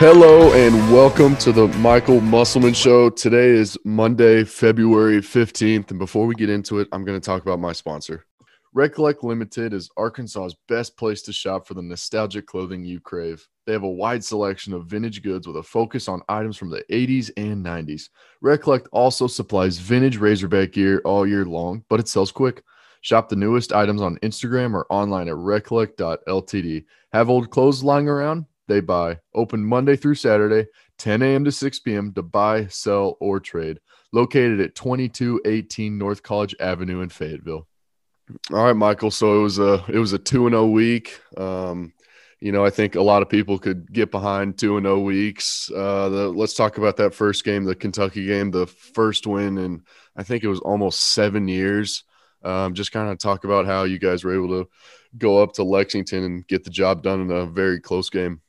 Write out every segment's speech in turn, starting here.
Hello and welcome to the Michael Musselman Show. Today is Monday, February 15th. And before we get into it, I'm going to talk about my sponsor. Recollect Limited is Arkansas's best place to shop for the nostalgic clothing you crave. They have a wide selection of vintage goods with a focus on items from the 80s and 90s. Recollect also supplies vintage Razorback gear all year long, but it sells quick. Shop the newest items on Instagram or online at recollect.ltd. Have old clothes lying around? They buy. Open Monday through Saturday, 10 a.m. to 6 p.m. to buy, sell, or trade. Located at 2218 North College Avenue in Fayetteville. All right, Michael. So it was a it was a two and zero week. Um, you know, I think a lot of people could get behind two and zero weeks. Uh, the, let's talk about that first game, the Kentucky game, the first win, and I think it was almost seven years. Um, just kind of talk about how you guys were able to go up to Lexington and get the job done in a very close game.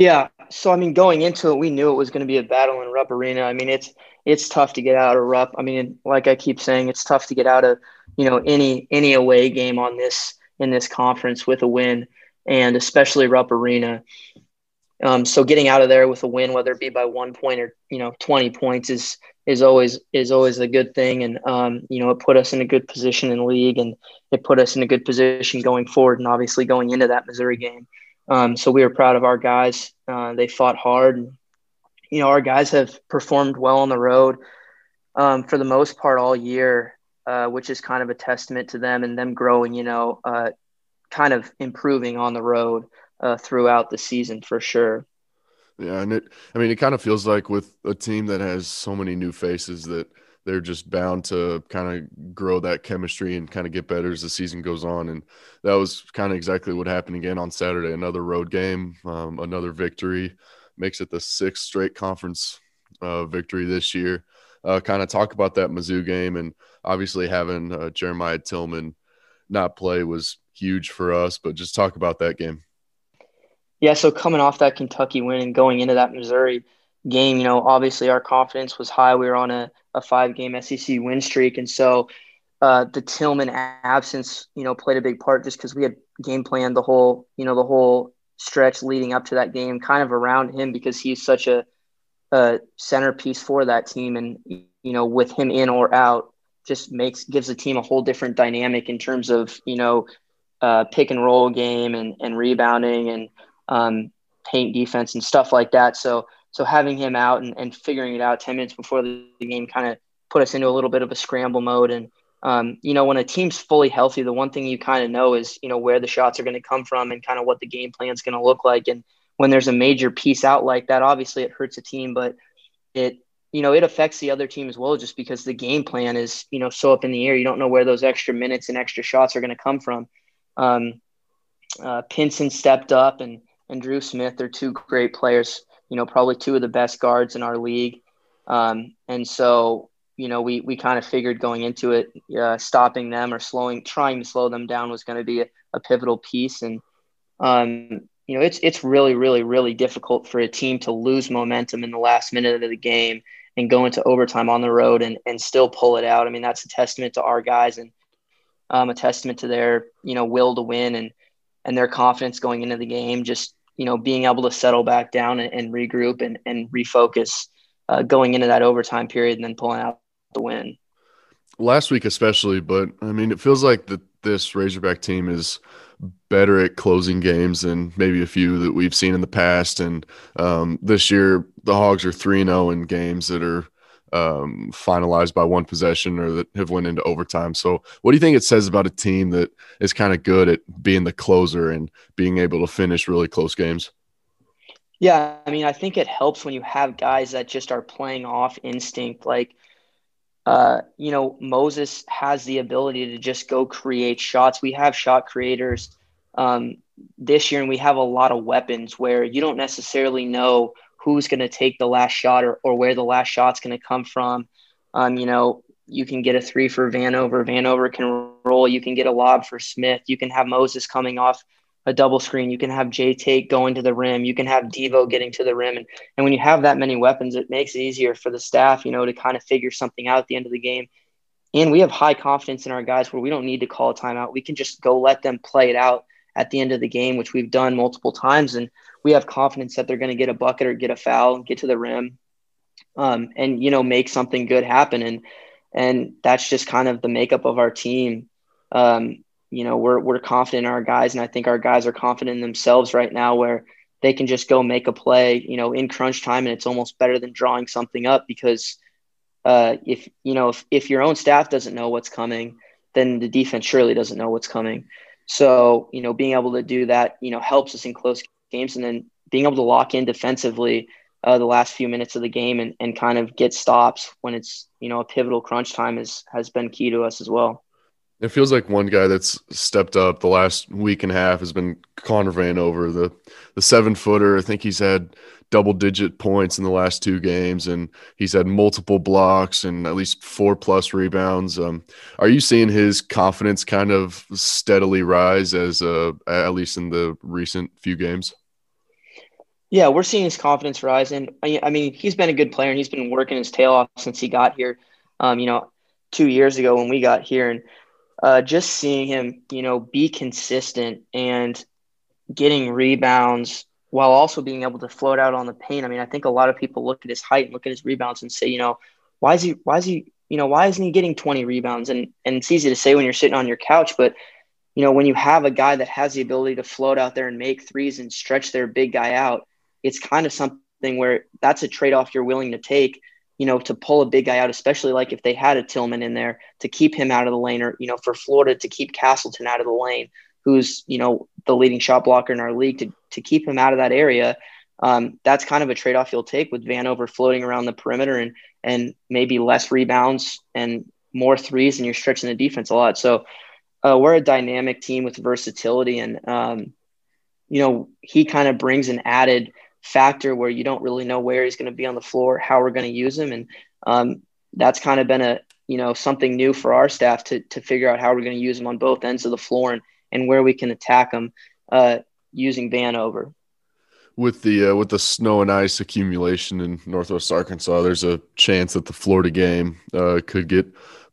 Yeah. So I mean, going into it, we knew it was going to be a battle in Rupp Arena. I mean, it's it's tough to get out of Rupp. I mean, like I keep saying, it's tough to get out of you know any any away game on this in this conference with a win, and especially Rupp Arena. Um, so getting out of there with a win, whether it be by one point or you know twenty points, is is always is always a good thing, and um, you know it put us in a good position in league, and it put us in a good position going forward, and obviously going into that Missouri game. Um, so we were proud of our guys. Uh, they fought hard. And, you know, our guys have performed well on the road um, for the most part all year, uh, which is kind of a testament to them and them growing, you know, uh, kind of improving on the road uh, throughout the season for sure. Yeah, and it I mean it kind of feels like with a team that has so many new faces that they're just bound to kind of grow that chemistry and kind of get better as the season goes on. And that was kind of exactly what happened again on Saturday. Another road game, um, another victory, makes it the sixth straight conference uh, victory this year. Uh, kind of talk about that Mizzou game, and obviously having uh, Jeremiah Tilmon not play was huge for us. But just talk about that game. Yeah, so coming off that Kentucky win and going into that Missouri game, you know, obviously our confidence was high. We were on a, a five game SEC win streak. And so uh, the Tilmon absence, you know, played a big part just because we had game planned the whole, you know, the whole stretch leading up to that game kind of around him because he's such a, a centerpiece for that team. And, you know, with him in or out, just makes gives the team a whole different dynamic in terms of, you know, uh, pick and roll game and, and rebounding and um, paint defense and stuff like that. So, so having him out and, and figuring it out 10 minutes before the game kind of put us into a little bit of a scramble mode. And, um, you know, when a team's fully healthy, the one thing you kind of know is, you know, where the shots are going to come from and kind of what the game plan is going to look like. And when there's a major piece out like that, obviously it hurts a team, but it, you know, it affects the other team as well, just because the game plan is, you know, so up in the air. You don't know where those extra minutes and extra shots are going to come from. Um, uh, Pinson stepped up and, and Dru Smith, they're two great players you know, probably two of the best guards in our league. Um, and so, you know, we, we kind of figured going into it, uh, stopping them or slowing, trying to slow them down was going to be a, a, pivotal piece. And, um, you know, it's, it's really, really, really difficult for a team to lose momentum in the last minute of the game and go into overtime on the road and, and still pull it out. I mean, that's a testament to our guys and um, a testament to their, you know, will to win and, and their confidence going into the game. Just, you know, being able to settle back down and, and regroup and, and refocus uh, going into that overtime period and then pulling out the win. Last week, especially, but I mean, it feels like that this Razorback team is better at closing games than maybe a few that we've seen in the past. And um, this year, the Hogs are 3 0 in games that are um, finalized by one possession or that have went into overtime. So, what do you think it says about a team that is kind of good at being the closer and being able to finish really close games? Yeah, I mean, I think it helps when you have guys that just are playing off instinct. Like, uh, you know, Moses has the ability to just go create shots. We have shot creators um, this year, and we have a lot of weapons where you don't necessarily know who's going to take the last shot or, or where the last shot's going to come from. Um, you know, you can get a three for Vanover. Vanover can roll. You can get a lob for Smith. You can have Moses coming off a double screen. You can have J Tate going to the rim. You can have Devo getting to the rim. And, and when you have that many weapons, it makes it easier for the staff, you know, to kind of figure something out at the end of the game. And we have high confidence in our guys where we don't need to call a timeout. We can just go let them play it out at the end of the game, which we've done multiple times. And we have confidence that they're going to get a bucket or get a foul and get to the rim, um, and you know make something good happen. And and that's just kind of the makeup of our team. Um, you know, we're we're confident in our guys, and I think our guys are confident in themselves right now, where they can just go make a play, you know, in crunch time, and it's almost better than drawing something up because uh, if you know if, if your own staff doesn't know what's coming, then the defense surely doesn't know what's coming. So you know, being able to do that, you know, helps us in close games, and then being able to lock in defensively uh, the last few minutes of the game and, and kind of get stops when it's you know a pivotal crunch time is has been key to us as well. It feels like one guy that's stepped up the last week and a half has been Connor Vanover, the the seven footer. I think he's had double digit points in the last two games, and he's had multiple blocks and at least four plus rebounds. Um, are you seeing his confidence kind of steadily rise as uh, at least in the recent few games? Yeah, we're seeing his confidence rise, and I mean he's been a good player and he's been working his tail off since he got here. Um, you know, two years ago when we got here, and uh, just seeing him, you know, be consistent and getting rebounds while also being able to float out on the paint. I mean, I think a lot of people look at his height and look at his rebounds and say, you know, why is he, why is he, you know, why isn't he getting 20 rebounds? And and it's easy to say when you're sitting on your couch, but you know, when you have a guy that has the ability to float out there and make threes and stretch their big guy out, it's kind of something where that's a trade off you're willing to take you know, to pull a big guy out, especially like if they had a Tilmon in there to keep him out of the lane, or you know, for Florida to keep Castleton out of the lane, who's you know the leading shot blocker in our league, to to keep him out of that area. Um, that's kind of a trade off you'll take with Vanover floating around the perimeter and and maybe less rebounds and more threes, and you're stretching the defense a lot. So uh, we're a dynamic team with versatility, and um, you know he kind of brings an added factor where you don't really know where he's going to be on the floor, how we're going to use him, and um, that's kind of been a you know something new for our staff to to figure out how we're going to use him on both ends of the floor and and where we can attack him uh, using Vanover. With the uh, with the snow and ice accumulation in Northwest Arkansas, there's a chance that the Florida game uh, could get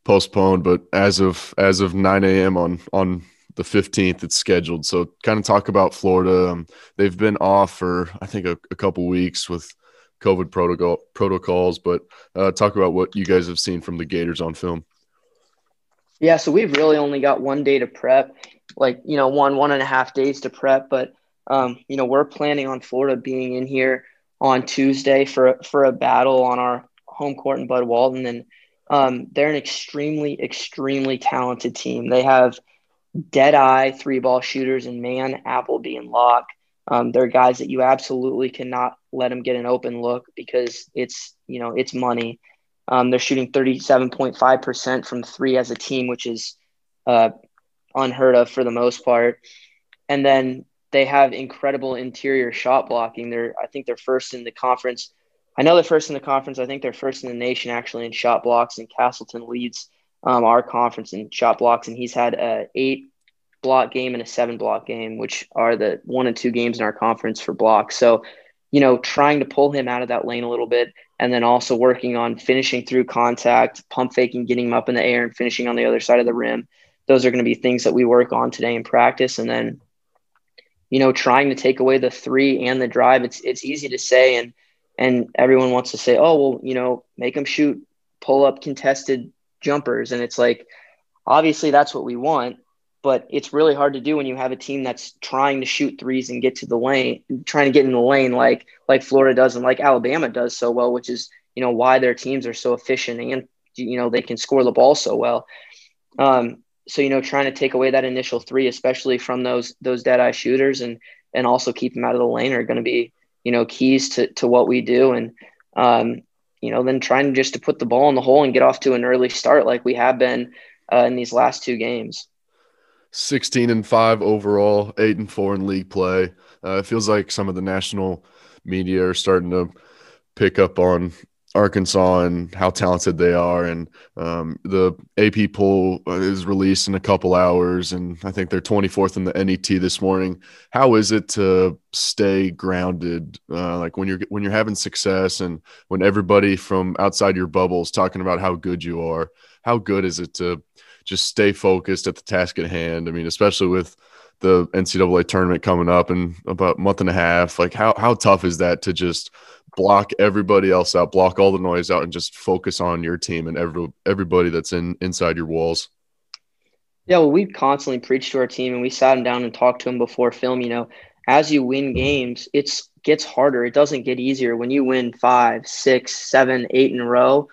postponed. But as of as of 9 a.m. on on the 15th it's scheduled. So kind of talk about florida. Um, they've been off for i think a, a couple weeks with covid protocol protocols but uh, talk about what you guys have seen from the gators on film. Yeah so we've really only got one day to prep like you know one one and a half days to prep but um, you know we're planning on florida being in here on tuesday for for a battle on our home court in bud walton and um, they're an extremely extremely talented team. They have dead eye three ball shooters and Mann, Appleby and Locke. Um, they're guys that you absolutely cannot let them get an open look because it's you know it's money. Um, they're shooting 37.5% from three as a team, which is uh, unheard of for the most part. And then they have incredible interior shot blocking. They're I think they're first in the conference. I know they're first in the conference. I think they're first in the nation actually in shot blocks. And Castleton leads um, our conference in shot blocks, and he's had a eight block game and a seven block game, which are the one and two games in our conference for blocks. So, you know, trying to pull him out of that lane a little bit, and then also working on finishing through contact, pump faking, getting him up in the air, and finishing on the other side of the rim. Those are going to be things that we work on today in practice, and then, you know, trying to take away the three and the drive. It's it's easy to say, and and everyone wants to say, oh well, you know, make them shoot pull up contested jumpers. And it's like, obviously, that's what we want, but it's really hard to do when you have a team that's trying to shoot threes and get to the lane, trying to get in the lane like like Florida does and like Alabama does so well, which is you know why their teams are so efficient and you know they can score the ball so well. Um, so you know, trying to take away that initial three, especially from those those dead eye shooters, and and also keep them out of the lane are going to be you know keys to to what we do. And um, you know, then trying just to put the ball in the hole and get off to an early start like we have been uh, in these last two games. 16 and 5 overall, 8 and 4 in league play. Uh, it feels like some of the national media are starting to pick up on Arkansas and how talented they are. And um, the AP poll is released in a couple hours, and I think they're 24th in the NET this morning. How is it to stay grounded, uh, like when you're when you're having success and when everybody from outside your bubble is talking about how good you are? How good is it to just stay focused at the task at hand? I mean, especially with the NCAA tournament coming up in about a month and a half. Like how how tough is that to just block everybody else out, block all the noise out, and just focus on your team and every everybody that's in inside your walls? Yeah, well, we constantly preached to our team, and we sat them down and talked to them before film. You know, as you win mm-hmm. games, it's gets harder. It doesn't get easier when you win five, six, seven, eight in a row.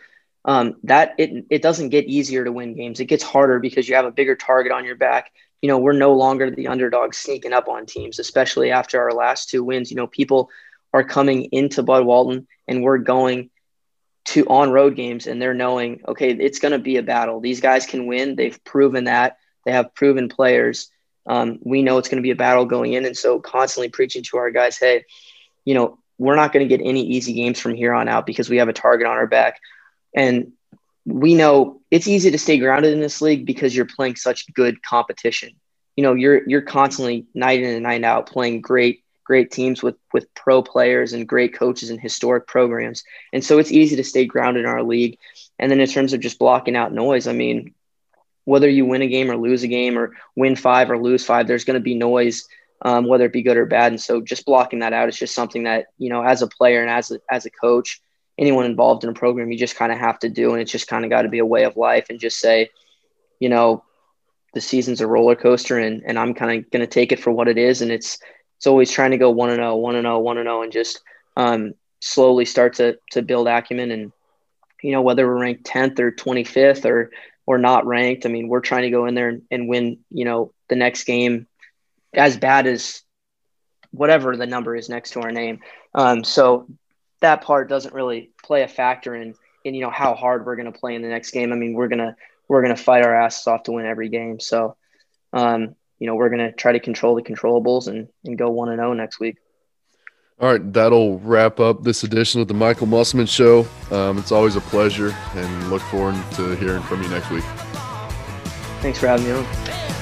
Um, that it it doesn't get easier to win games. It gets harder because you have a bigger target on your back. You know, we're no longer the underdog sneaking up on teams, especially after our last two wins. You know, people are coming into Bud Walton and we're going to on road games and they're knowing, okay, it's going to be a battle. These guys can win. They've proven that. They have proven players. Um, we know it's going to be a battle going in. And so constantly preaching to our guys, hey, you know, we're not going to get any easy games from here on out because we have a target on our back. And we know it's easy to stay grounded in this league because you're playing such good competition. You know, you're you're constantly night in and night out playing great great teams with with pro players and great coaches and historic programs. And so it's easy to stay grounded in our league. And then in terms of just blocking out noise, I mean, whether you win a game or lose a game or win five or lose five, there's going to be noise, um, whether it be good or bad. And so just blocking that out is just something that, you know, as a player and as a, as a coach, anyone involved in a program, you just kind of have to do. And it's just kind of got to be a way of life and just say, you know, the season's a roller coaster and, and I'm kind of going to take it for what it is. And it's, it's always trying to go one and oh, one and oh, one and zero, and just um, slowly start to to build acumen. And you know whether we're ranked tenth or twenty fifth or or not ranked, I mean we're trying to go in there and, and win. You know the next game as bad as whatever the number is next to our name. Um, so that part doesn't really play a factor in in you know how hard we're going to play in the next game. I mean we're gonna we're gonna fight our asses off to win every game. So um, you know, we're going to try to control the controllables and, and go 1 and 0 next week. All right, that'll wrap up this edition of the Michael Musselman Show. Um, it's always a pleasure and look forward to hearing from you next week. Thanks for having me on.